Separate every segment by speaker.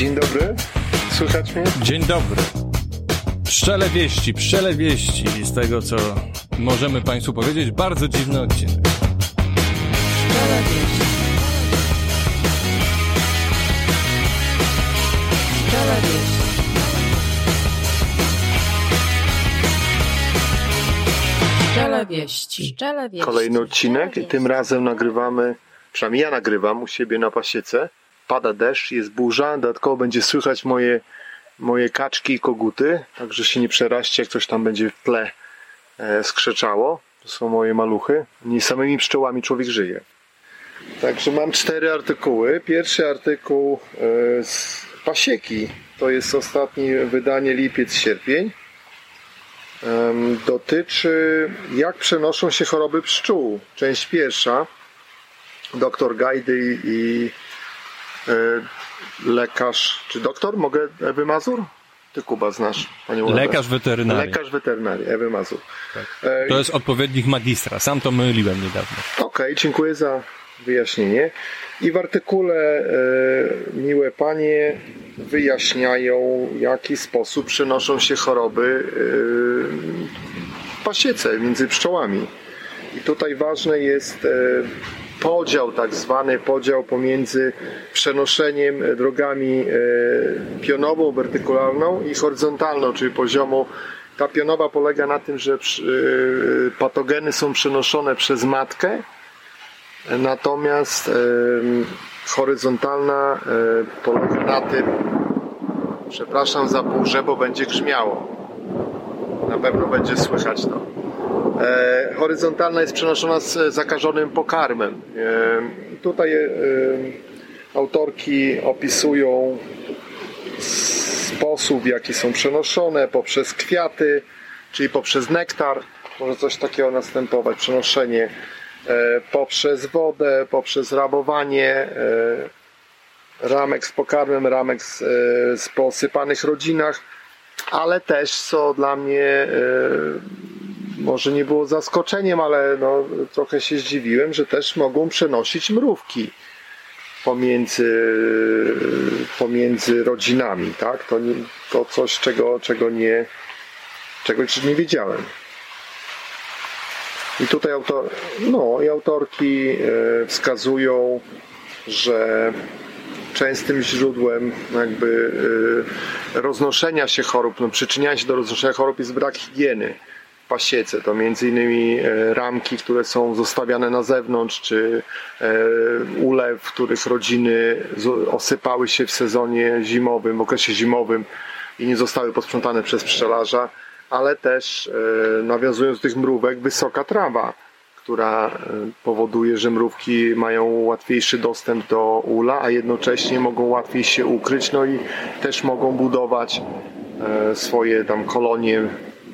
Speaker 1: Dzień dobry, słychać mnie?
Speaker 2: Dzień dobry. Pszczele wieści, pszczele wieści z tego, co możemy Państwu powiedzieć. Bardzo dziwny odcinek.
Speaker 3: Pszczele wieści. Pszczele wieści. Pszczele wieści. Pszczele wieści.
Speaker 1: Kolejny odcinek tym razem nagrywamy, przynajmniej ja nagrywam u siebie na pasiece. Pada deszcz, jest burza, dodatkowo będzie słychać moje, moje kaczki i koguty, także się nie przeraźcie, jak coś tam będzie w tle e, skrzeczało. To są moje maluchy. Nie samymi pszczołami człowiek żyje. Także mam cztery artykuły. Pierwszy artykuł e, z pasieki. To jest ostatnie wydanie lipiec-sierpień. Dotyczy jak przenoszą się choroby pszczół. Część pierwsza. Doktor Gajdy i lekarz, czy doktor? Mogę Ewy Mazur? Ty Kuba znasz, panią
Speaker 2: Lekarz weterynarii.
Speaker 1: Lekarz weterynarii, Ewy Mazur. E,
Speaker 2: To jest odpowiednik magistra. Sam to myliłem niedawno.
Speaker 1: Okej, dziękuję za wyjaśnienie. I w artykule e, miłe panie wyjaśniają, w jaki sposób przenoszą się choroby e, w pasiece między pszczołami. I tutaj ważny jest e, podział, tak zwany podział pomiędzy przenoszeniem drogami e, pionową, wertykularną i horyzontalną, czyli poziomu. Ta pionowa polega na tym, że e, patogeny są przenoszone przez matkę, natomiast e, horyzontalna polega na tym, przepraszam za burzę, bo będzie grzmiało. Na pewno będzie słychać to. E, horyzontalna jest przenoszona z zakażonym pokarmem. E, tutaj e, autorki opisują sposób, w jaki są przenoszone poprzez kwiaty, czyli poprzez nektar. Może coś takiego następować, przenoszenie poprzez wodę, poprzez rabowanie ramek z pokarmem, ramek z, z posypanych rodzinach, ale też, co dla mnie może nie było zaskoczeniem, ale no, trochę się zdziwiłem, że też mogą przenosić mrówki pomiędzy, pomiędzy rodzinami, tak? To, to coś, czego, czego nie, czego nie wiedziałem. I tutaj autor, no, i autorki e, wskazują, że częstym źródłem jakby e, roznoszenia się chorób, no, przyczyniania się do roznoszenia chorób jest brak higieny pasiece. To między innymi e, ramki, które są zostawiane na zewnątrz, czy e, ule, w których rodziny osypały się w sezonie zimowym, w okresie zimowym i nie zostały posprzątane przez pszczelarza, ale też e, nawiązując do tych mrówek, wysoka trawa, która powoduje, że mrówki mają łatwiejszy dostęp do ula, a jednocześnie mogą łatwiej się ukryć, no i też mogą budować swoje tam kolonie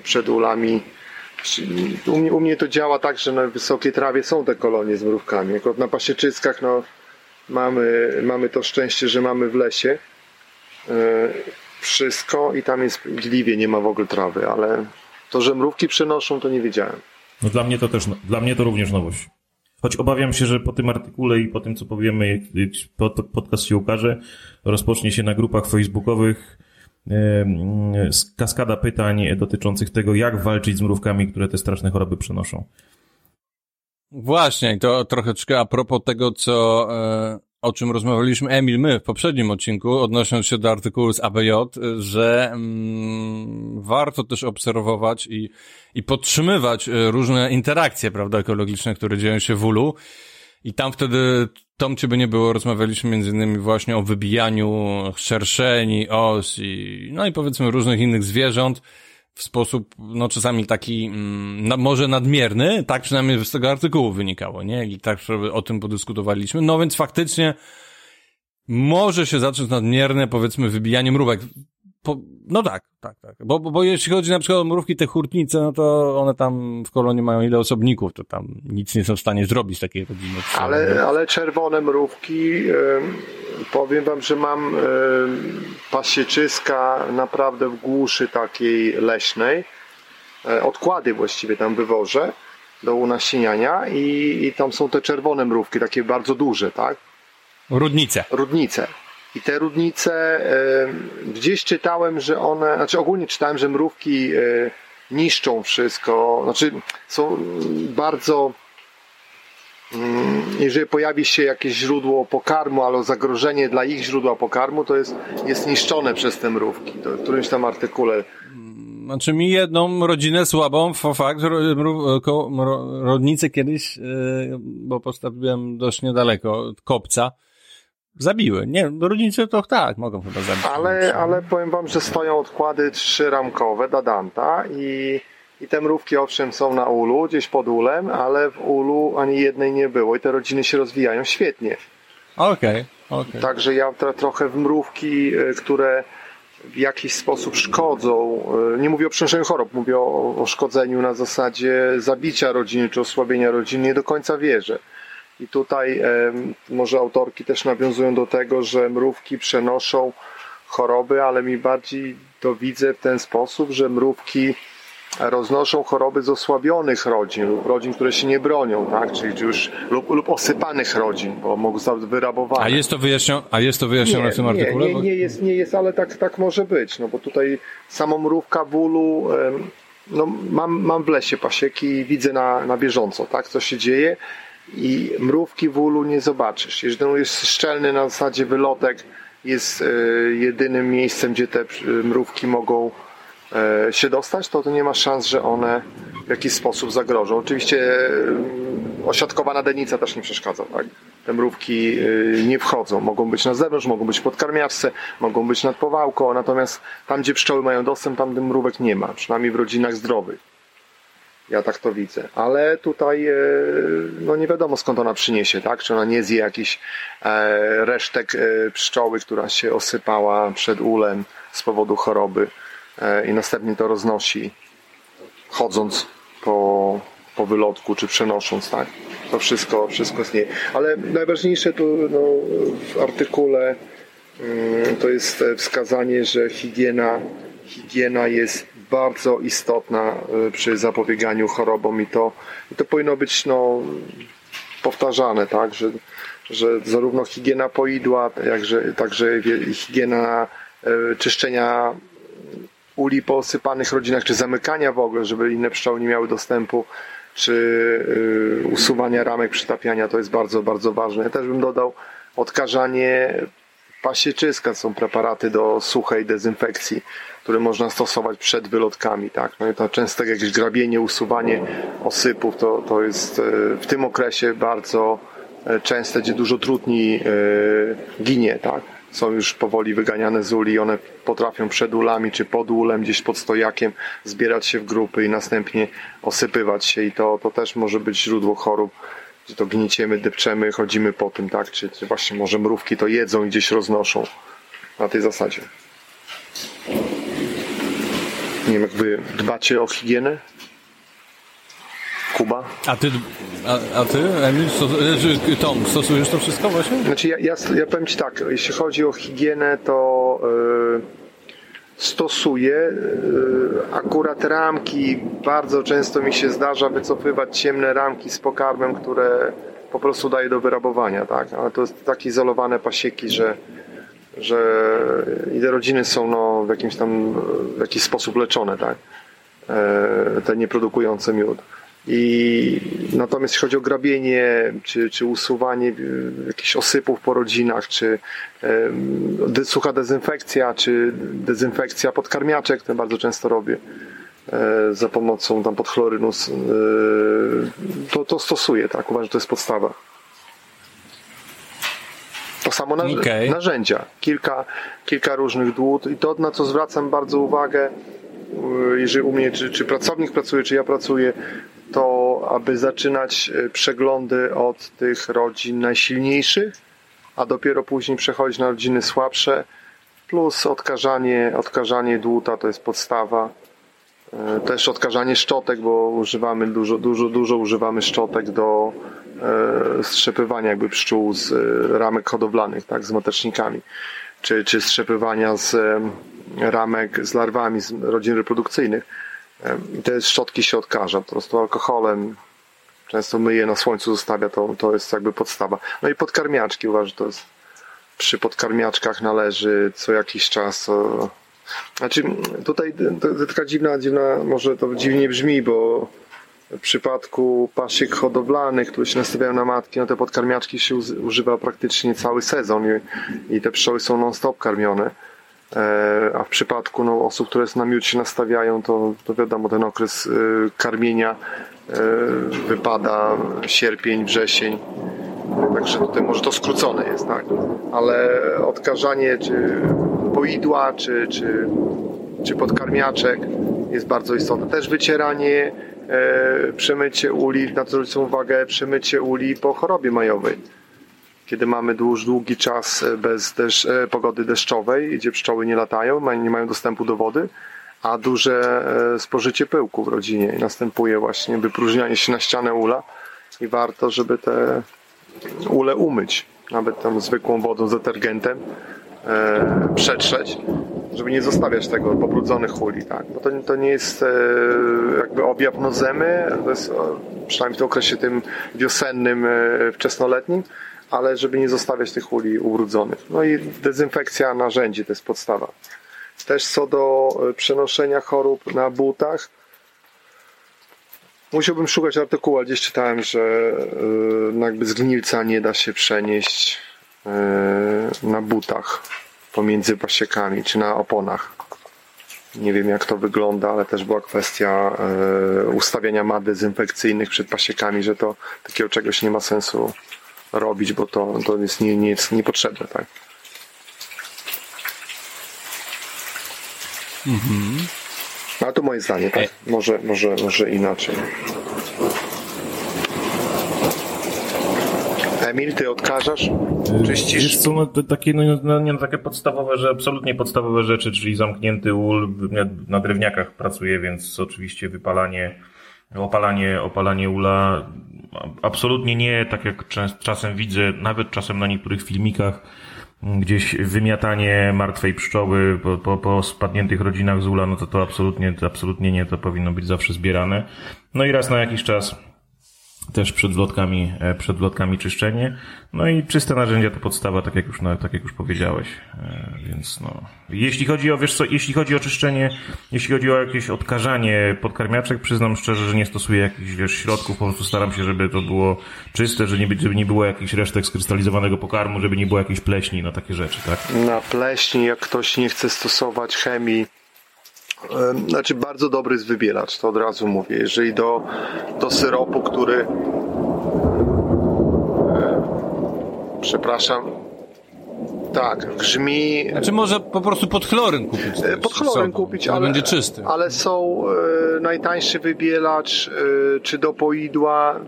Speaker 1: przed ulami. U mnie, u mnie to działa tak, że na wysokiej trawie są te kolonie z mrówkami. Akurat na pasieczyskach no, mamy, mamy to szczęście, że mamy w lesie e, wszystko i tam jest gliwie, nie ma w ogóle trawy, ale to, że mrówki przenoszą, to nie wiedziałem.
Speaker 4: No dla mnie to też, dla mnie to również nowość. Choć obawiam się, że po tym artykule i po tym, co powiemy, jak, jak pod- podcast się ukaże, rozpocznie się na grupach facebookowych kaskada pytań dotyczących tego, jak walczyć z mrówkami, które te straszne choroby przenoszą.
Speaker 2: Właśnie, to troszeczkę a propos tego, co, e, o czym rozmawialiśmy Emil, my w poprzednim odcinku, odnosząc się do artykułu z ABJ, że mm, warto też obserwować i, i podtrzymywać e, różne interakcje, prawda, ekologiczne, które dzieją się w ulu. I tam wtedy, Tom ciebie nie było, rozmawialiśmy między innymi właśnie o wybijaniu szerszeni, os i, no i powiedzmy różnych innych zwierząt w sposób, no czasami taki, mm, może nadmierny, tak przynajmniej z tego artykułu wynikało, nie? I tak o tym podyskutowaliśmy. No więc faktycznie może się zacząć nadmierne, powiedzmy, wybijanie mrówek. Po, no tak, tak, tak. Bo, bo, bo jeśli chodzi na przykład o mrówki, te hurtnice, no to one tam w kolonii mają ile osobników, to tam nic nie są w stanie zrobić takiej rodziny.
Speaker 1: Ale, ale czerwone mrówki, em, powiem wam, że mam em, pasieczyska naprawdę w głuszy takiej leśnej. E, Odkłady właściwie tam wywożę do unasieniania i, i tam są te czerwone mrówki, takie bardzo duże, tak?
Speaker 2: Rudnice.
Speaker 1: Rudnice. I te ródnice, e, gdzieś czytałem, że one, znaczy ogólnie czytałem, że mrówki e, niszczą wszystko, znaczy są bardzo mm, jeżeli pojawi się jakieś źródło pokarmu, albo zagrożenie dla ich źródła pokarmu, to jest, jest niszczone przez te mrówki. To w którymś tam artykule
Speaker 2: Znaczy mi jedną rodzinę słabą, fakt, rodnicy kiedyś, yy, bo postawiłem dość niedaleko kopca, zabiły. Nie, rodnicy to tak, mogą chyba zabić.
Speaker 1: Ale, ale powiem wam, że stoją odkłady trzyramkowe Dadanta i, i te mrówki owszem są na ulu, gdzieś pod ulem, ale w ulu ani jednej nie było i te rodziny się rozwijają świetnie.
Speaker 2: Okej, okej.
Speaker 1: Także ja trochę w mrówki, y, które w jakiś sposób szkodzą, y, nie mówię o przenoszeniu chorób, mówię o, o szkodzeniu na zasadzie zabicia rodziny czy osłabienia rodziny, nie do końca wierzę. I tutaj może autorki też nawiązują do tego, że mrówki przenoszą choroby, ale mi bardziej to widzę w ten sposób, że mrówki roznoszą choroby z osłabionych rodzin lub rodzin, które się nie bronią, tak? Czyli już lub, lub osypanych rodzin, bo mogą zostać wyrabowane.
Speaker 2: A jest to wyjaśnione, a jest to wyjaśnione w tym artykule?
Speaker 1: Nie, nie, nie, jest, nie jest, ale tak, tak może być, no bo tutaj samo mrówka bólu, no mam, mam w lesie pasieki i widzę na, na bieżąco, tak, co się dzieje i mrówki w ulu nie zobaczysz. Jeżeli on jest szczelny na zasadzie wylotek, jest e, jedynym miejscem, gdzie te e, mrówki mogą e, się dostać, to, to nie ma szans, że one w jakiś sposób zagrożą. Oczywiście osiadkowana denica też nie przeszkadza, tak? Te mrówki nie wchodzą. Mogą być na zewnątrz, mogą być pod karmiarce, mogą być nad powałką, natomiast tam, gdzie pszczoły mają dostęp, tam tym mrówek nie ma, przynajmniej w rodzinach zdrowych. Ja tak to widzę. Ale tutaj e, no nie wiadomo skąd ona przyniesie, tak? Czy ona nie zje jakiś e, resztek e, pszczoły, która się osypała przed ulem z powodu choroby i następnie to roznosi chodząc po, po wylotku czy przenosząc, tak? To wszystko, wszystko istnieje. Ale najważniejsze tu no, w artykule mm, to jest wskazanie, że higiena, higiena jest bardzo istotna e, przy zapobieganiu chorobom i to, i to powinno być no, powtarzane, tak, że, że zarówno higiena poidła, jakże, także higiena e, czyszczenia uli po osypanych rodzinach, czy zamykania w ogóle, żeby inne pszczoły nie miały dostępu, czy y, usuwania ramek przytapiania, to jest bardzo, bardzo ważne. Ja też bym dodał odkażanie pasieczyska, są preparaty do suchej dezynfekcji, które można stosować przed wylotkami, tak. No i to często jakieś grabienie, usuwanie osypów, to, to jest y, w tym okresie bardzo y, częste, gdzie dużo trudniej y, ginie, tak są już powoli wyganiane z uli, one potrafią przed ulami czy pod ulem, gdzieś pod stojakiem zbierać się w grupy i następnie osypywać się i to, to też może być źródło chorób, gdzie to gnieciemy, depczemy, chodzimy po tym, tak? Czy, czy właśnie może mrówki to jedzą i gdzieś roznoszą na tej zasadzie. Nie wiem, jak wy dbacie o higienę? Kuba?
Speaker 2: A ty, a, a ty, Emil, stos, Tom, stosujesz to wszystko właśnie?
Speaker 1: Znaczy ja, ja, ja powiem Ci tak, jeśli chodzi o higienę, to y, stosuję y, akurat ramki, bardzo często mi się zdarza wycofywać ciemne ramki z pokarmem, które po prostu daję do wyrabowania, tak? Ale to jest tak izolowane pasieki, że że i rodziny są no, w jakimś tam w jakiś sposób leczone, tak? E, te nieprodukujące miód. I natomiast jeśli chodzi o grabienie, czy, czy usuwanie e, jakichś osypów po rodzinach, czy de, sucha dezynfekcja, czy dezynfekcja podkarmiaczek, to bardzo często robię za pomocą tam podchlorynu, to, to stosuję, tak? Uważam, że to jest podstawa. To samo narz-
Speaker 2: Okej.
Speaker 1: narzędzia. Kilka, kilka różnych dłut i to, na co zwracam bardzo uwagę, y, jeżeli u mnie, czy, czy pracownik pracuje, czy ja pracuję, to aby zaczynać y, przeglądy od tych rodzin najsilniejszych, a dopiero później przechodzić na rodziny słabsze, plus odkażanie, odkażanie dłuta to jest podstawa. E, Też odkażanie szczotek, bo używamy dużo, dużo, dużo używamy szczotek do strzepywania jakby pszczół z e, ramek hodowlanych, tak, z matecznikami, czy, czy strzepywania z em, ramek z larwami z rodzin reprodukcyjnych. Te szczotki się odkaża po prostu alkoholem, często myje na słońcu, zostawia, to, to jest jakby podstawa. No i podkarmiaczki uważam, że to jest przy podkarmiaczkach należy co jakiś czas. O... Znaczy, tutaj to, to taka dziwna, dziwna, może to dziwnie brzmi, bo w przypadku pasiek hodowlanych, które się nastawiają na matki, no te podkarmiaczki się używa praktycznie cały sezon i, i te pszczoły są non-stop karmione. E, a w przypadku no, osób, które na miód się nastawiają, to, to wiadomo, ten okres y, karmienia y, wypada sierpień, wrzesień. Także tutaj może to skrócone jest, tak? Ale odkażanie czy poidła, czy, czy, czy podkarmiaczek jest bardzo istotne. Też wycieranie, przemycie uli, na co zwrócę uwagę, przemycie uli po chorobie majowej. Kiedy mamy dłuż, długi czas e, bez deszcz, e, pogody deszczowej, gdzie pszczoły nie latają, nie mają dostępu do wody, a duże e, spożycie pyłku w rodzinie. I następuje właśnie wypróżnianie się na ścianę ula i warto, żeby te ule umyć, nawet tam zwykłą wodą, z detergentem e, przetrzeć, żeby nie zostawiać tego pobrudzonych uli, tak? Bo to, to nie jest e, jakby objaw nozemy, to jest, przynajmniej w tym okresie tym wiosennym, e, wczesnoletnim, ale żeby nie zostawiać tych uli ubrudzonych. No i dezynfekcja narzędzi to jest podstawa. Też co do e, przenoszenia chorób na butach, musiałbym szukać artykułu, ale gdzieś czytałem, że e, jakby zgnilca nie da się przenieść e, na butach pomiędzy pasiekami czy na oponach. Nie wiem jak to wygląda, ale też była kwestia ustawiania mat dezynfekcyjnych przed pasiekami, że to takiego czegoś nie ma sensu robić, bo to, to jest, nie, nie jest niepotrzebne, tak? Mhm. Ale to moje zdanie, tak? Może, może, może inaczej. Emil, ty odkażasz? Czyścisz?
Speaker 4: Wiesz co, no, takie, no, no, nie, no, takie podstawowe, że absolutnie podstawowe rzeczy, czyli zamknięty ul, na drewniakach pracuję, więc oczywiście wypalanie, opalanie, opalanie ula, absolutnie nie, tak jak czasem widzę, nawet czasem na niektórych filmikach, gdzieś wymiatanie martwej pszczoły po, po, po spadniętych rodzinach z ula, no to to absolutnie, to absolutnie nie, to powinno być zawsze zbierane. No i raz na jakiś czas też przed wlotkami, e, przed wlotkami czyszczenie. No i czyste narzędzia to podstawa, tak jak już, no, tak jak już powiedziałeś. E, więc no. Jeśli chodzi o, wiesz co, jeśli chodzi o czyszczenie, jeśli chodzi o jakieś odkażanie podkarmiaczek, przyznam szczerze, że nie stosuję jakichś, wiesz, środków, po prostu staram się, żeby to było czyste, że nie, żeby nie było jakichś resztek skrystalizowanego pokarmu, żeby nie było jakiejś pleśni, no takie rzeczy, tak?
Speaker 1: Na pleśni, jak ktoś nie chce stosować chemii, znaczy bardzo dobry jest wybielacz, to od razu mówię. Jeżeli do, do syropu, który przepraszam, tak, grzmi.
Speaker 2: Znaczy może po prostu pod chlorem kupić.
Speaker 1: Pod chlorem kupić, ale,
Speaker 2: będzie czysty.
Speaker 1: ale są e, najtańszy wybielacz, e, czy do poidła,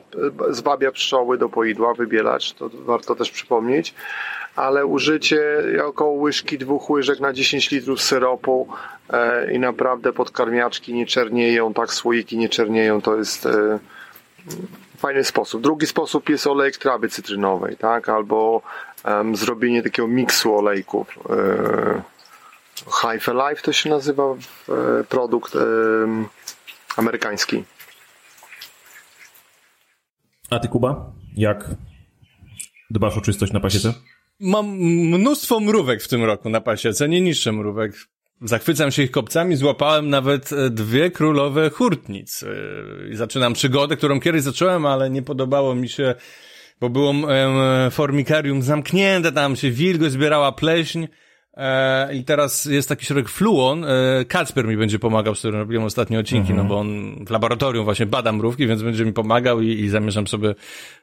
Speaker 1: e, zwabia pszczoły do poidła, wybielacz, to warto też przypomnieć ale użycie około łyżki, dwóch łyżek na 10 litrów syropu e, i naprawdę podkarmiaczki nie czernieją, tak słoiki nie czernieją, to jest e, fajny sposób. Drugi sposób jest olejek trawy cytrynowej, tak, albo zrobienie takiego miksu olejków. E, High Life to się nazywa e, produkt e, amerykański.
Speaker 4: A ty Kuba, jak dbasz o czystość na pasiece?
Speaker 2: Mam mnóstwo mrówek w tym roku na pasiece, nie niższe mrówek. Zachwycam się ich kopcami, złapałem nawet e, dwie królowe hurtnic. E, zaczynam przygodę, którą kiedyś zacząłem, ale nie podobało mi się, bo było formikarium zamknięte, tam się wilgoć zbierała pleśń. E, I teraz jest taki środek Fluon. E, Kacper mi będzie pomagał, z którym robiłem ostatnie odcinki, no bo on w laboratorium właśnie bada mrówki, więc będzie mi pomagał i, i zamierzam sobie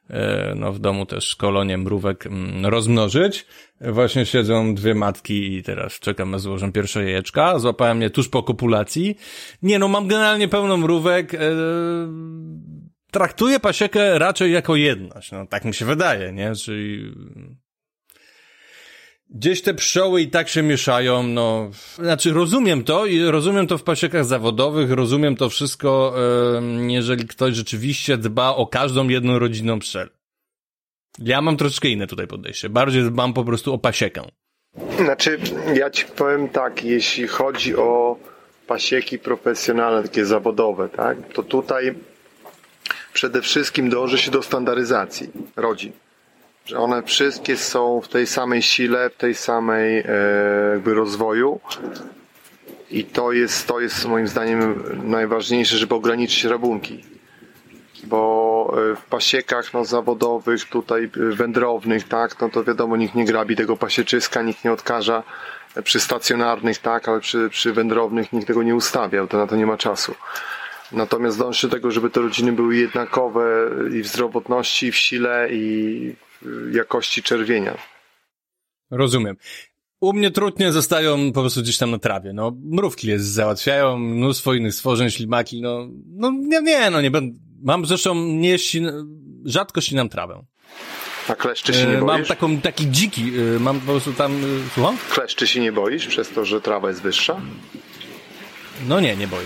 Speaker 2: e, no, w domu też kolonie mrówek mm, rozmnożyć. Właśnie siedzą dwie matki i teraz czekam na złożę pierwsze jajeczka. Złapałem je tuż po kopulacji. Nie no, mam generalnie pełno mrówek. Traktuję pasiekę raczej jako jedność. No, tak mi się wydaje, nie? Czyli Gdzieś te pszczoły i tak się mieszają, no. Znaczy, rozumiem to i rozumiem to w pasiekach zawodowych, rozumiem to wszystko, jeżeli ktoś rzeczywiście dba o każdą jedną rodzinną pszczel. Ja mam troszkę inne tutaj podejście. Bardziej dbam po prostu o pasiekę.
Speaker 1: Znaczy, ja ci powiem tak, jeśli chodzi o pasieki profesjonalne, takie zawodowe, tak, to tutaj przede wszystkim dąży się do standaryzacji rodzin. Że one wszystkie są w tej samej sile, w tej samej e, jakby rozwoju. I to jest, to jest moim zdaniem najważniejsze, żeby ograniczyć rabunki. Bo e, w pasiekach no, zawodowych, tutaj e, wędrownych, tak, no to wiadomo, nikt nie grabi tego pasieczyska, nikt nie odkaża przy stacjonarnych, tak, ale przy, przy wędrownych nikt tego nie ustawiał, to na to nie ma czasu. Natomiast dąży do tego, żeby te rodziny były jednakowe i w zdrowotności, i w sile, i jakości czerwienia.
Speaker 2: Rozumiem. U mnie trudnie zostają po prostu gdzieś tam na trawie. No, mrówki jest załatwiają, mnóstwo innych stworzeń, ślimaki, no, no nie, nie, no nie będę. Mam zresztą nie ścin... rzadko ścinam trawę.
Speaker 1: A kleszczy się nie
Speaker 2: E,
Speaker 1: boisz?
Speaker 2: Mam taką, taki dziki, e, mam po prostu tam, e, słucham?
Speaker 1: Kleszczy się nie boisz przez to, że trawa jest wyższa?
Speaker 2: No nie, nie się.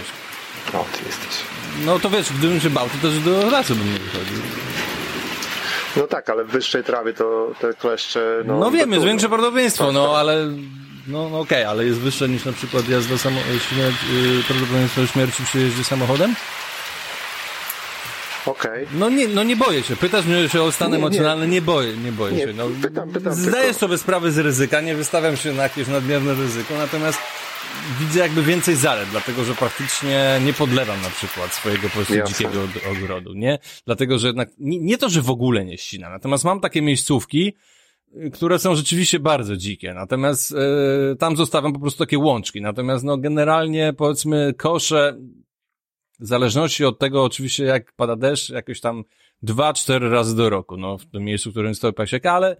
Speaker 1: No, ty jesteś.
Speaker 2: No to wiesz, gdybym się bał, to też do lasu bym nie wychodził.
Speaker 1: No tak, ale w wyższej trawie to te kleszcze. No,
Speaker 2: No, wiem, jest większe prawdopodobieństwo, no ale, no, no okej, ale jest wyższe niż na przykład jazda samo, śmierć, y, prawdopodobieństwo śmierci przy jeździe samochodem?
Speaker 1: Okej.
Speaker 2: No nie, no nie boję się. Pytasz mnie się o stan
Speaker 1: Nie,
Speaker 2: emocjonalny, nie boję, nie boję
Speaker 1: Nie,
Speaker 2: się. No,
Speaker 1: pytam, pytam
Speaker 2: zdaję
Speaker 1: tylko.
Speaker 2: sobie sprawę z ryzyka, nie wystawiam się na jakieś nadmierne ryzyko, natomiast widzę jakby więcej zalet, dlatego że praktycznie nie podlewam na przykład swojego po prostu
Speaker 1: Jasne.
Speaker 2: dzikiego od- ogrodu, nie? Dlatego, że jednak, nie, nie to, że w ogóle nie ścinam, natomiast mam takie miejscówki, y, które są rzeczywiście bardzo dzikie, natomiast y, tam zostawiam po prostu takie łączki, natomiast no generalnie powiedzmy kosze, w zależności od tego oczywiście jak pada deszcz, jakoś tam dwa, cztery razy do roku, no w tym miejscu, w którym stoi pasieka, ale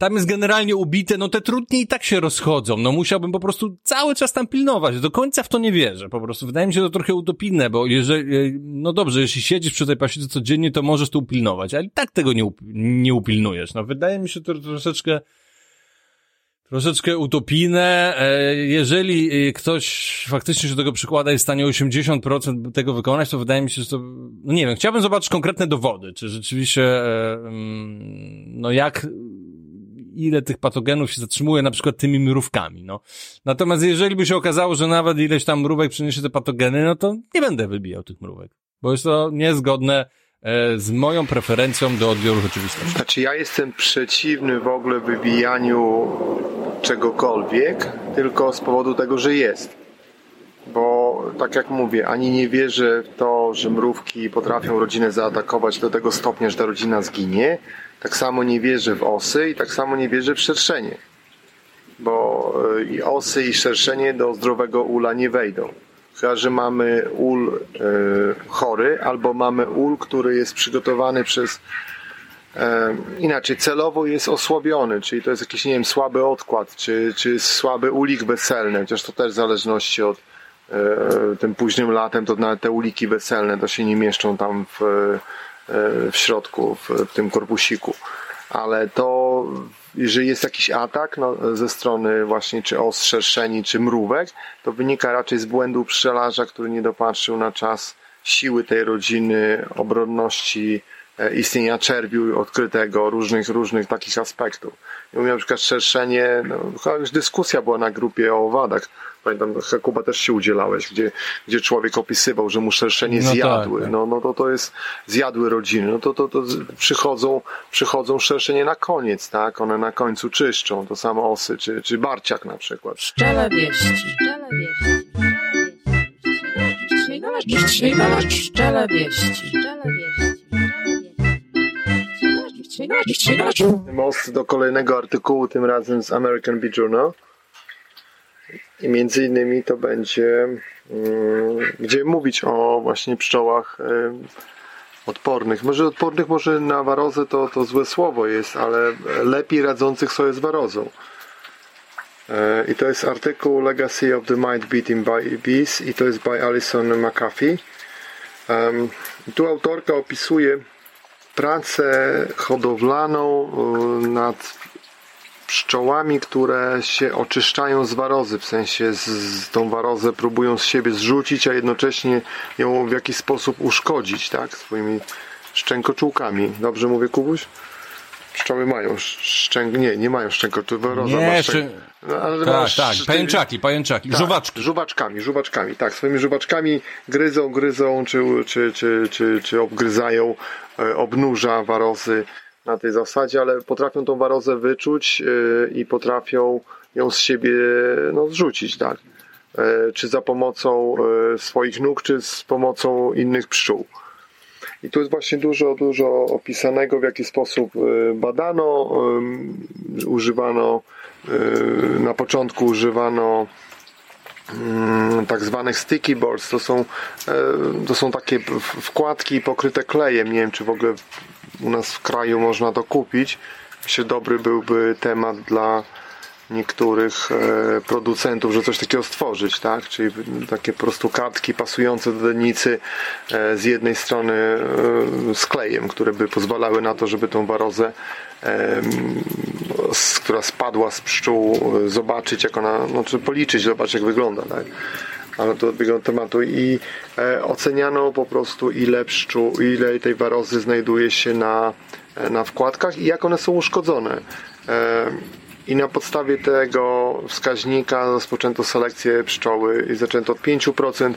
Speaker 2: tam jest generalnie ubite, no te trudnie i tak się rozchodzą, no musiałbym po prostu cały czas tam pilnować, do końca w to nie wierzę, po prostu wydaje mi się to trochę utopijne, bo jeżeli, no dobrze, jeśli siedzisz przy tej pasiece codziennie, to możesz to upilnować, ale i tak tego nie, nie upilnujesz, no wydaje mi się to troszeczkę troszeczkę utopijne. E, Jeżeli e, ktoś faktycznie się do tego przykłada i jest w stanie 80% tego wykonać, to wydaje mi się, że to, no nie wiem, chciałbym zobaczyć konkretne dowody, czy rzeczywiście, e, mm, no jak, ile tych patogenów się zatrzymuje na przykład tymi mrówkami, no. Natomiast jeżeli by się okazało, że nawet ileś tam mrówek przyniesie te patogeny, no to nie będę wybijał tych mrówek, bo jest to niezgodne e, z moją preferencją do odbioru rzeczywistości.
Speaker 1: Znaczy ja jestem przeciwny w ogóle wybijaniu czegokolwiek, tylko z powodu tego, że jest. Bo tak jak mówię, ani nie wierzę w to, że mrówki potrafią rodzinę zaatakować do tego stopnia, że ta rodzina zginie. Tak samo nie wierzę w osy i tak samo nie wierzę w szerszenie. Bo y, i osy i szerszenie do zdrowego ula nie wejdą. Chyba, że mamy ul y, chory albo mamy ul, który jest przygotowany przez E, inaczej, celowo jest osłabiony, czyli to jest jakiś, nie wiem, słaby odkład, czy, czy słaby ulik weselny, chociaż to też w zależności od e, tym późnym latem, to nawet te uliki weselne to się nie mieszczą tam w, e, w środku, w, w tym korpusiku. Ale to, jeżeli jest jakiś atak no, ze strony właśnie czy os, szerszeni, czy mrówek, to wynika raczej z błędu pszczelarza, który nie dopatrzył na czas siły tej rodziny, obronności, e, istnienia czerwiu odkrytego, różnych, różnych takich aspektów. U mnie na przykład szerszenie, no, chyba już dyskusja była na grupie o owadach. Pamiętam, Kuba też się udzielałeś, gdzie, gdzie człowiek opisywał, że mu szerszenie
Speaker 2: No
Speaker 1: zjadły.
Speaker 2: tak, tak.
Speaker 1: No, no to to jest, zjadły rodziny. No to, to, to przychodzą, przychodzą szerszenie na koniec, tak? One na końcu czyszczą. To samo osy, czy, czy barciak na przykład.
Speaker 3: Pszczele wieści. Pszczele wieści. Pszczele wieści. Pszczele wieści.
Speaker 1: Most do kolejnego artykułu, tym razem z American Bee Journal. I między innymi to będzie, mm, gdzie mówić o właśnie pszczołach em, odpornych. Może odpornych, może na warozę to, to złe słowo jest, ale lepiej radzących sobie z warozą. E, I to jest artykuł Legacy of the Mind Beating by Bees i to jest by Alison McAfee. Em, Tu autorka opisuje pracę hodowlaną y, nad pszczołami, które się oczyszczają z warozy, w sensie z, z tą warozę próbują z siebie zrzucić, a jednocześnie ją w jakiś sposób uszkodzić, tak, swoimi szczękoczułkami. Dobrze mówię, Kubuś? Pszczoły mają szczęk... Nie, nie mają szczękoczułków. Waroza
Speaker 2: Nie, szczę-
Speaker 1: No, ale
Speaker 2: Tak,
Speaker 1: masz-
Speaker 2: tak, pajęczaki, pajęczaki,
Speaker 1: tak,
Speaker 2: żuwaczki.
Speaker 1: Żuwaczkami, żuwaczkami, tak. Swoimi żuwaczkami gryzą, gryzą, czy, czy, czy, czy, czy obgryzają e, obnóża warozy. na tej zasadzie, ale potrafią tą warozę wyczuć yy, i potrafią ją z siebie no, zrzucić, tak? Yy, czy za pomocą swoich nóg, czy z pomocą innych pszczół. I tu jest właśnie dużo, dużo opisanego, w jaki sposób y, badano, używano, y, na początku używano mm, tak zwanych sticky boards. To są, to są takie wkładki pokryte klejem. Nie wiem, czy w ogóle u nas w kraju można to kupić. Myślę, dobry byłby temat dla niektórych e, producentów, że coś takiego stworzyć, tak? Czyli takie po prostu kartki pasujące do denicy e, z jednej strony e, z klejem, które by pozwalały na to, żeby tą warozę która spadła z pszczół, zobaczyć jak ona, no czy policzyć, zobaczyć jak wygląda, tak? ale to odbiegam tematu i e, oceniano po prostu ile pszczół, ile tej warozy znajduje się na, na wkładkach i jak one są uszkodzone. E, i na podstawie tego wskaźnika rozpoczęto selekcję pszczoły i zaczęto od 5%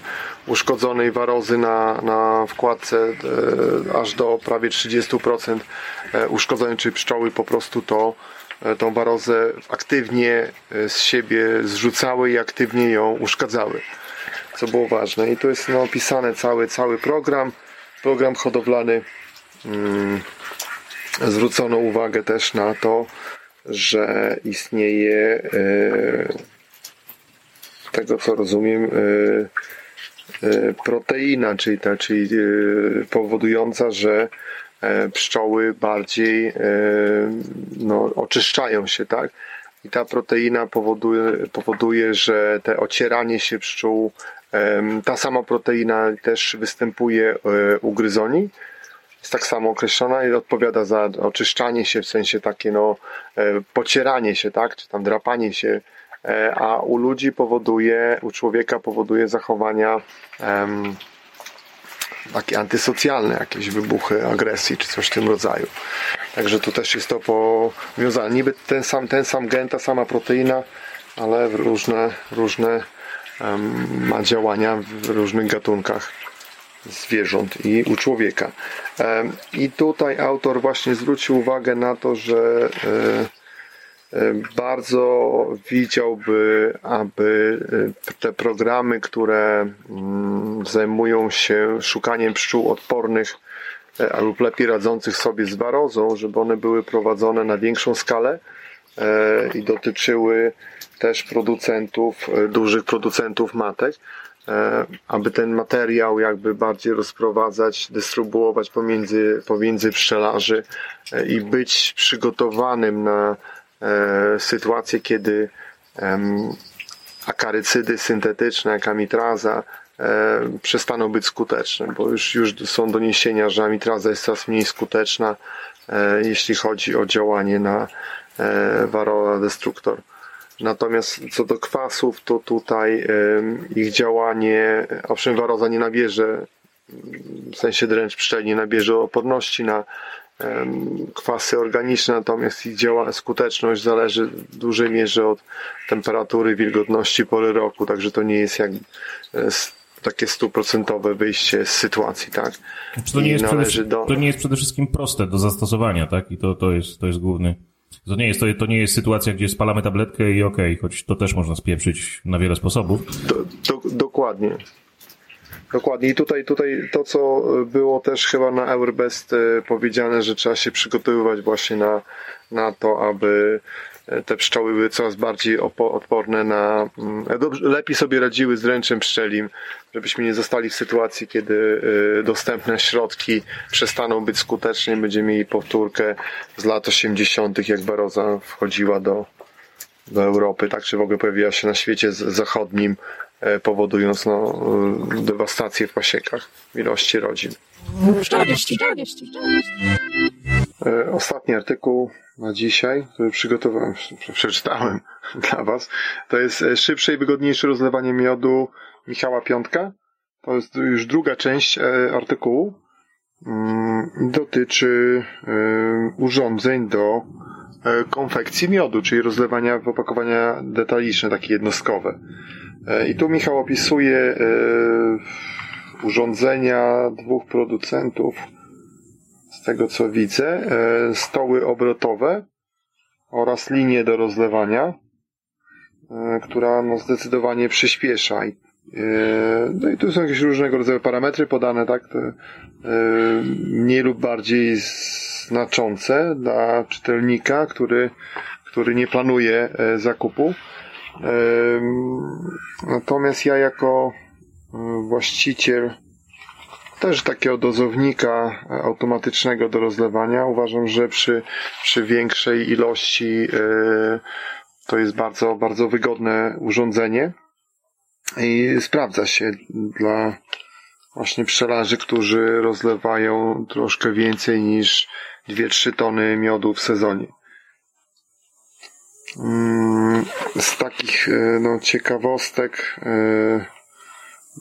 Speaker 1: uszkodzonej warozy na, na wkładce e, aż do prawie 30% e, uszkodzonej, czyli pszczoły po prostu to e, tą warozę aktywnie e, z siebie zrzucały i aktywnie ją uszkadzały, co było ważne. I tu jest no, opisany cały, cały program, program hodowlany. Hmm, zwrócono uwagę też na to, że istnieje e, tego co rozumiem e, e, proteina, czyli, ta, czyli powodująca, że pszczoły bardziej no, oczyszczają się, tak? I ta proteina powoduje, powoduje, że te ocieranie się pszczół, ta sama proteina też występuje u gryzoni, jest tak samo określona i odpowiada za oczyszczanie się, w sensie takie no, e, pocieranie się, tak, czy tam drapanie się, e, a u ludzi powoduje, u człowieka powoduje zachowania um, takie antysocjalne, jakieś wybuchy agresji, czy coś w tym rodzaju. Także tu też jest to powiązane. Niby ten sam, ten sam gen, ta sama proteina, ale różne, różne ma działania w różnych gatunkach zwierząt i u człowieka. I tutaj autor właśnie zwrócił uwagę na to, że e, e, bardzo widziałby, aby e, te programy, które mm, zajmują się szukaniem pszczół odpornych lub lepiej radzących sobie z warozą, żeby one były prowadzone na większą skalę i dotyczyły też producentów, dużych producentów matek, aby ten materiał jakby bardziej rozprowadzać, dystrybuować pomiędzy, pomiędzy pszczelarzy e, i być przygotowanym na e, sytuację, kiedy akarycydy syntetyczne, jak amitraza, przestaną być skuteczne, bo już, już są doniesienia, że amitraza jest coraz mniej skuteczna, jeśli chodzi o działanie na Varroa destruktor. Natomiast co do kwasów, to tutaj ich działanie, owszem, waroza nie nabierze, w sensie dręcz pszczeli nie nabierze oporności na kwasy organiczne, natomiast ich działa, skuteczność zależy w dużej mierze od temperatury, wilgotności pory roku, także to nie jest jak e, takie stuprocentowe wyjście z sytuacji, tak?
Speaker 4: Znaczy to, nie jest przede, do... to nie jest przede wszystkim proste do zastosowania, tak? I to, to, jest, to jest główny to nie jest, to, to nie jest sytuacja, gdzie spalamy tabletkę i okej, okay, choć to też można spieprzyć na wiele sposobów.
Speaker 1: Do, do, dokładnie. Dokładnie. I tutaj, tutaj to, co było też chyba na Eurbest e, powiedziane, że trzeba się przygotowywać właśnie na, na to, aby te pszczoły były coraz bardziej odporne na, mm, e, lepiej sobie radziły z dręczem pszczelim, żebyśmy nie zostali w sytuacji, kiedy e, dostępne środki przestaną być skuteczne. Będziemy mieli powtórkę z lat 80., jak baroza wchodziła do, do Europy, tak czy w ogóle pojawiła się na świecie zachodnim, powodując no, dewastację w pasiekach ilości rodzin. Ostatni artykuł na dzisiaj, który przygotowałem, przeczytałem dla Was, to jest e, szybsze i wygodniejsze rozlewanie miodu Michała Piątka. To jest już druga część e, artykułu. Mm, dotyczy e, urządzeń do konfekcji miodu, czyli rozlewania w opakowania detaliczne, takie jednostkowe. I tu Michał opisuje urządzenia dwóch producentów tego co widzę, e, stoły obrotowe oraz linie do rozlewania, e, która no, zdecydowanie przyspiesza. E, no i tu są jakieś różnego rodzaju parametry podane, tak? Mniej lub bardziej znaczące dla czytelnika, który, który nie planuje zakupu. Natomiast ja jako właściciel też takiego dozownika e, automatycznego do rozlewania uważam, że przy, przy większej ilości e, to jest bardzo, bardzo wygodne urządzenie i sprawdza się dla właśnie pszczelarzy, którzy rozlewają troszkę więcej niż 2-3 tony miodu w sezonie. Mm, Z takich e, no, ciekawostek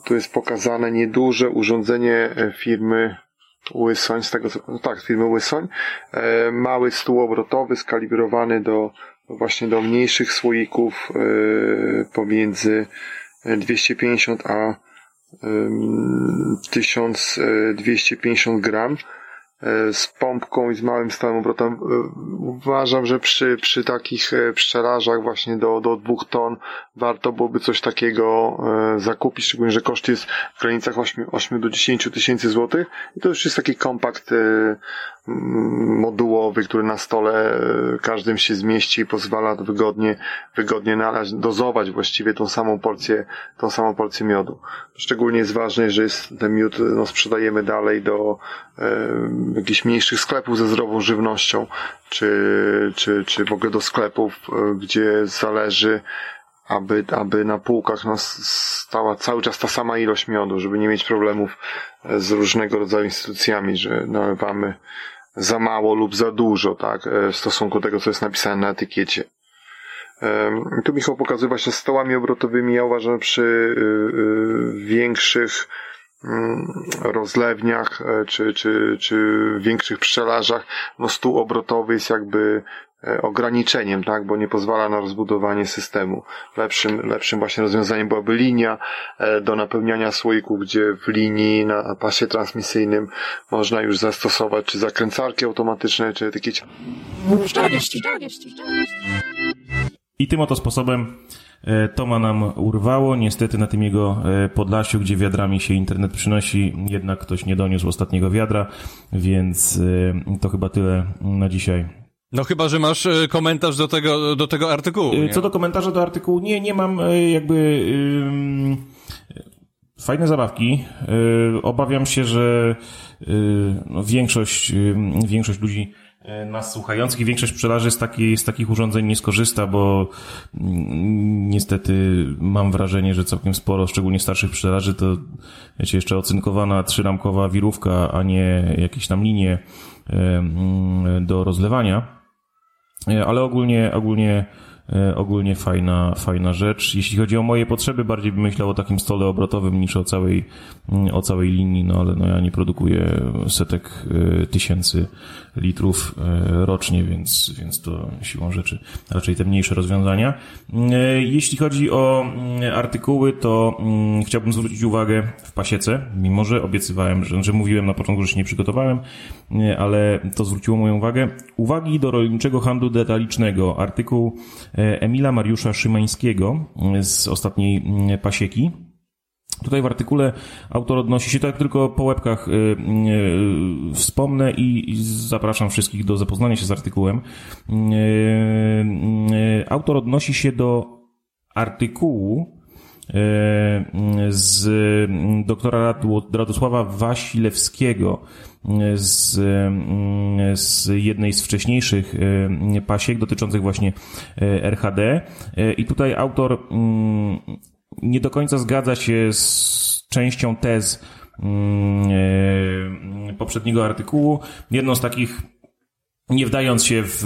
Speaker 1: tu jest pokazane nieduże urządzenie e, firmy Łysoń, z tego co, no tak, firmy Łysoń. E, Mały stół obrotowy skalibrowany do właśnie do mniejszych słoików e, pomiędzy 250 a em, 1250 gram e, z pompką i z małym stałym obrotem. E, Uważam, że przy, przy takich e, pszczelarzach właśnie do, do dwóch ton warto byłoby coś takiego e, zakupić, szczególnie, że koszt jest w granicach 8, 8 do 10 tysięcy złotych i to już jest taki kompakt e, modułowy, który na stole e, każdym się zmieści i pozwala wygodnie, wygodnie nalać, dozować właściwie tą samą porcję, tą samą porcję miodu. Szczególnie jest ważne, że jest ten miód, no, sprzedajemy dalej do e, jakichś mniejszych sklepów ze zdrową żywnością, czy, czy, czy w ogóle do sklepów, e, gdzie zależy, aby, aby na półkach no, stała cały czas ta sama ilość miodu, żeby nie mieć problemów e, z różnego rodzaju instytucjami, że nalewamy za mało lub za dużo, tak, e, w stosunku do tego, co jest napisane na etykiecie. Tu Michał pokazuje właśnie stołami obrotowymi. Ja uważam, że przy y, y, większych rozlewniach e, czy, czy, czy większych pszczelarzach, no stół obrotowy jest jakby e, ograniczeniem, tak, bo nie pozwala na rozbudowanie systemu. Lepszym, lepszym właśnie rozwiązaniem byłaby linia e, do napełniania słoików, gdzie w linii na pasie transmisyjnym można już zastosować czy zakręcarki automatyczne, czy
Speaker 3: wieści.
Speaker 4: I tym oto sposobem Toma nam urwało. Niestety na tym jego e, Podlasiu, gdzie wiadrami się internet przynosi, jednak ktoś nie doniósł ostatniego wiadra, więc e, to chyba tyle na dzisiaj.
Speaker 2: No chyba, że masz e, komentarz do tego, do tego artykułu.
Speaker 4: E,
Speaker 2: Nie?
Speaker 4: Co do komentarza do artykułu, nie, nie mam e, jakby fajne zabawki. E, Obawiam się, że e, no, większość, większość ludzi e, nas słuchających większość pszczelarzy z, takiej, z takich urządzeń nie skorzysta, bo mm, niestety mam wrażenie, że całkiem sporo, szczególnie starszych pszczelarzy, to wiecie, jeszcze ocynkowana trzyramkowa wirówka, a nie jakieś tam linie e, mm, do rozlewania. E, ale ogólnie, ogólnie, e, ogólnie fajna, fajna rzecz. Jeśli chodzi o moje potrzeby, bardziej bym myślał o takim stole obrotowym niż o całej, mm, o całej linii, no ale no ja nie produkuję setek e, tysięcy litrów e, rocznie, więc, więc to siłą rzeczy raczej te mniejsze rozwiązania. E, Jeśli chodzi o mm, artykuły, to mm, chciałbym zwrócić uwagę w pasiece, mimo że obiecywałem, że, że mówiłem na początku, że się nie przygotowałem, ale to zwróciło moją uwagę. Uwagi do rolniczego handlu detalicznego. Artykuł e, Emila Mariusza Szymańskiego e, z ostatniej mm, pasieki. Tutaj w artykule autor odnosi się, tak tylko po łebkach y, y, wspomnę i, i zapraszam wszystkich do zapoznania się z artykułem. Y, autor odnosi się do artykułu z doktora Radosława Wasilewskiego z, y, z jednej z wcześniejszych y, pasiek dotyczących właśnie y, RHD. Y, I tutaj autor mm, nie do końca zgadza się z częścią tez mm, e, poprzedniego artykułu. Jedną z takich, nie wdając się w,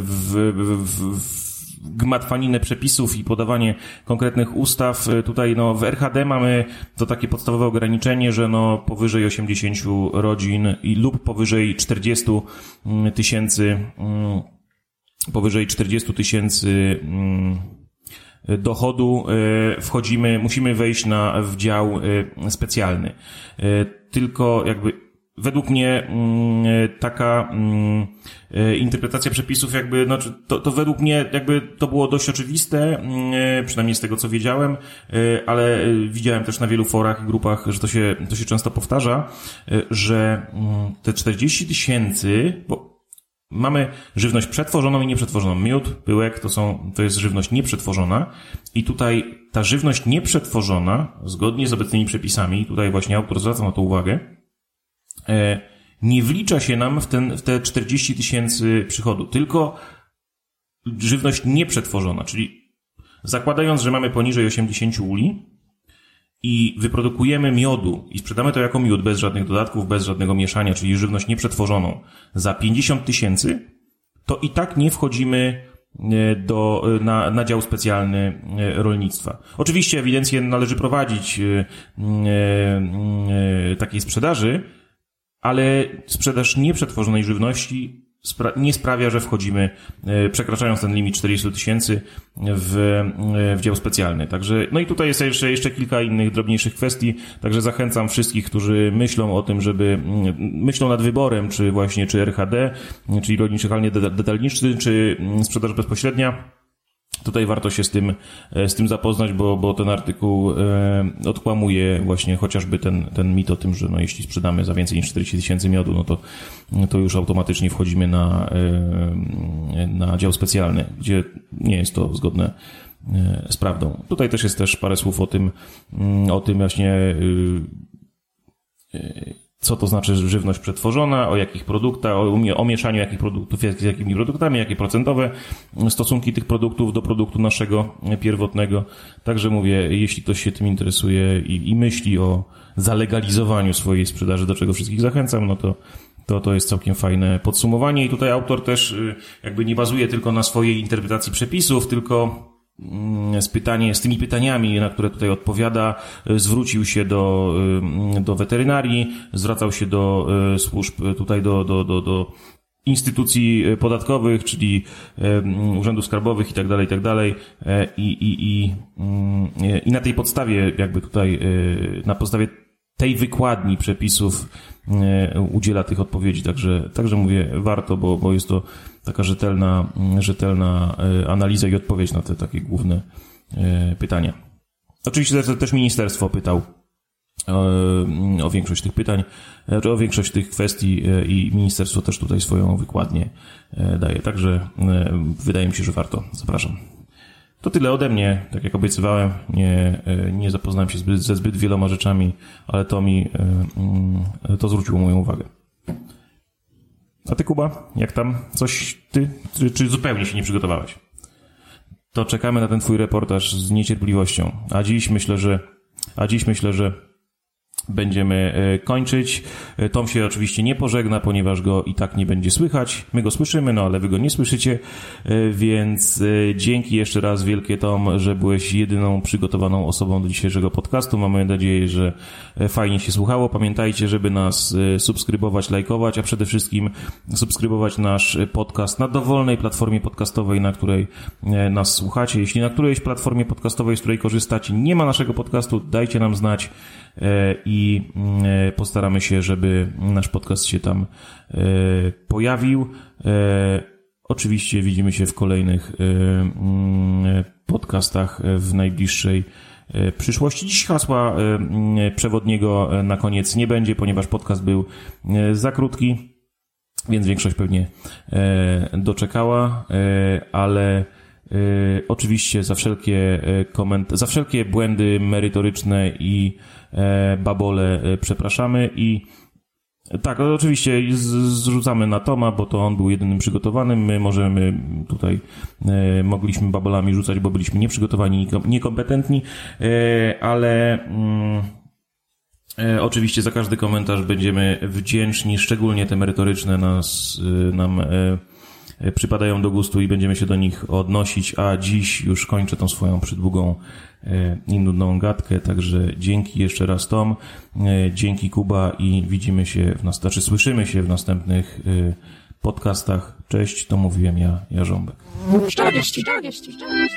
Speaker 4: w, w, w gmatwaninę przepisów i podawanie konkretnych ustaw. e, Tutaj no, w RHD mamy to takie podstawowe ograniczenie, że no, powyżej 80 rodzin i lub powyżej 40 mm, tysięcy mm, powyżej 40 tysięcy mm, dochodu e, wchodzimy, musimy wejść na w dział e, specjalny. Tylko jakby według mnie mm, taka mm, e, interpretacja przepisów jakby, znaczy to, to według mnie jakby to było dość oczywiste, mm, przynajmniej z tego co wiedziałem, e, ale e, widziałem też na wielu forach i grupach, że to się, to się często powtarza, że te 40 tysięcy, bo Mamy żywność przetworzoną i nieprzetworzoną. Miód, pyłek to są, to jest żywność nieprzetworzona i tutaj ta żywność nieprzetworzona, zgodnie z obecnymi przepisami, tutaj właśnie autor zwraca na to uwagę, E, nie wlicza się nam w, ten, w te 40 tysięcy przychodu, tylko żywność nieprzetworzona, czyli zakładając, że mamy poniżej 80 uli i wyprodukujemy miodu i sprzedamy to jako miód bez żadnych dodatków, bez żadnego mieszania, czyli żywność nieprzetworzoną za 50 tysięcy, to i tak nie wchodzimy e, do, e, na, na dział specjalny rolnictwa. Oczywiście ewidencję należy prowadzić takiej sprzedaży, ale sprzedaż nieprzetworzonej żywności nie sprawia, że wchodzimy, e, przekraczając ten limit 400 tysięcy w, e, w dział specjalny. Także, no i tutaj jest jeszcze, jeszcze kilka innych drobniejszych kwestii, także zachęcam wszystkich, którzy myślą o tym, żeby, myślą nad wyborem, czy właśnie, czy RHD, czyli rolniczy handel detaliczny, czy sprzedaż bezpośrednia, Tutaj warto się z tym, e, z tym zapoznać, bo, bo ten artykuł e, odkłamuje właśnie chociażby ten, ten mit o tym, że no, jeśli sprzedamy za więcej niż 40 tysięcy miodu, no to, to już automatycznie wchodzimy na, e, na dział specjalny, gdzie nie jest to zgodne z prawdą. Tutaj też jest też parę słów o tym, mm, o tym właśnie co to znaczy żywność przetworzona, o jakich produktach, o, o mieszaniu jakich produktów z jakimi produktami, jakie procentowe stosunki tych produktów do produktu naszego pierwotnego. Także mówię, jeśli ktoś się tym interesuje i, i myśli o zalegalizowaniu swojej sprzedaży, do czego wszystkich zachęcam, no to to, to jest całkiem fajne podsumowanie i tutaj autor też y, jakby nie bazuje tylko na swojej interpretacji przepisów, tylko z, pytanie, z tymi pytaniami, na które tutaj odpowiada, y, zwrócił się do, y, do weterynarii, zwracał się do y, służb, tutaj do, do, do, do instytucji podatkowych, czyli urzędów skarbowych i tak dalej, i tak dalej. I, i, i, mm, I na tej podstawie, jakby tutaj, na podstawie tej wykładni przepisów udziela tych odpowiedzi. Także, także mówię, warto, bo, bo jest to taka rzetelna, rzetelna e, analiza i odpowiedź na te takie główne e, pytania. Oczywiście też ministerstwo pytał e, o większość tych pytań, czy o większość tych kwestii i ministerstwo też tutaj swoją wykładnię daje. Także wydaje mi się, że warto. Zapraszam. To tyle ode mnie. Tak jak obiecywałem, nie, nie zapoznałem się zbyt, ze zbyt wieloma rzeczami, ale to mi mm, to zwróciło moją uwagę. A ty, Kuba, jak tam? Coś ty, czy, czy zupełnie się nie przygotowałeś? To czekamy na ten twój reportaż z niecierpliwością. A dziś myślę, że, a dziś myślę, że będziemy e, kończyć. E, Tom się oczywiście nie pożegna, ponieważ go i tak nie będzie słychać. My go słyszymy, no ale wy go nie słyszycie, e, więc dzięki jeszcze raz wielkie Tom, że byłeś jedyną przygotowaną osobą do dzisiejszego podcastu. Mamy nadzieję, że fajnie się słuchało. Pamiętajcie, żeby nas subskrybować, lajkować, a przede wszystkim subskrybować nasz podcast na dowolnej platformie podcastowej, na której nas słuchacie. Jeśli na którejś platformie podcastowej, z której korzystacie, nie ma naszego podcastu, dajcie nam znać i i mm, postaramy się, żeby nasz podcast się tam e, pojawił. E, oczywiście widzimy się w kolejnych e, mm, podcastach w najbliższej przyszłości. Dziś hasła mm, przewodniego na koniec nie będzie, ponieważ podcast był za krótki, więc większość pewnie doczekała, ale oczywiście za wszelkie koment za wszelkie błędy merytoryczne i E, babole e, przepraszamy i tak, oczywiście zrzucamy na Toma, bo to on był jedynym przygotowanym. My możemy tutaj, e, mogliśmy babolami rzucać, bo byliśmy nieprzygotowani, niekompetentni, e, ale mm, e, oczywiście za każdy komentarz będziemy wdzięczni, szczególnie te merytoryczne nas, e, nam przypadają do gustu i będziemy się do nich odnosić, a dziś już kończę tą swoją przydługą E, i nudną gadkę, także dzięki jeszcze raz Tom, e, dzięki Kuba i widzimy się, w nas, znaczy słyszymy się w następnych e, podcastach. Cześć, to mówiłem ja, Jarząbek.
Speaker 3: 40, 40, 40.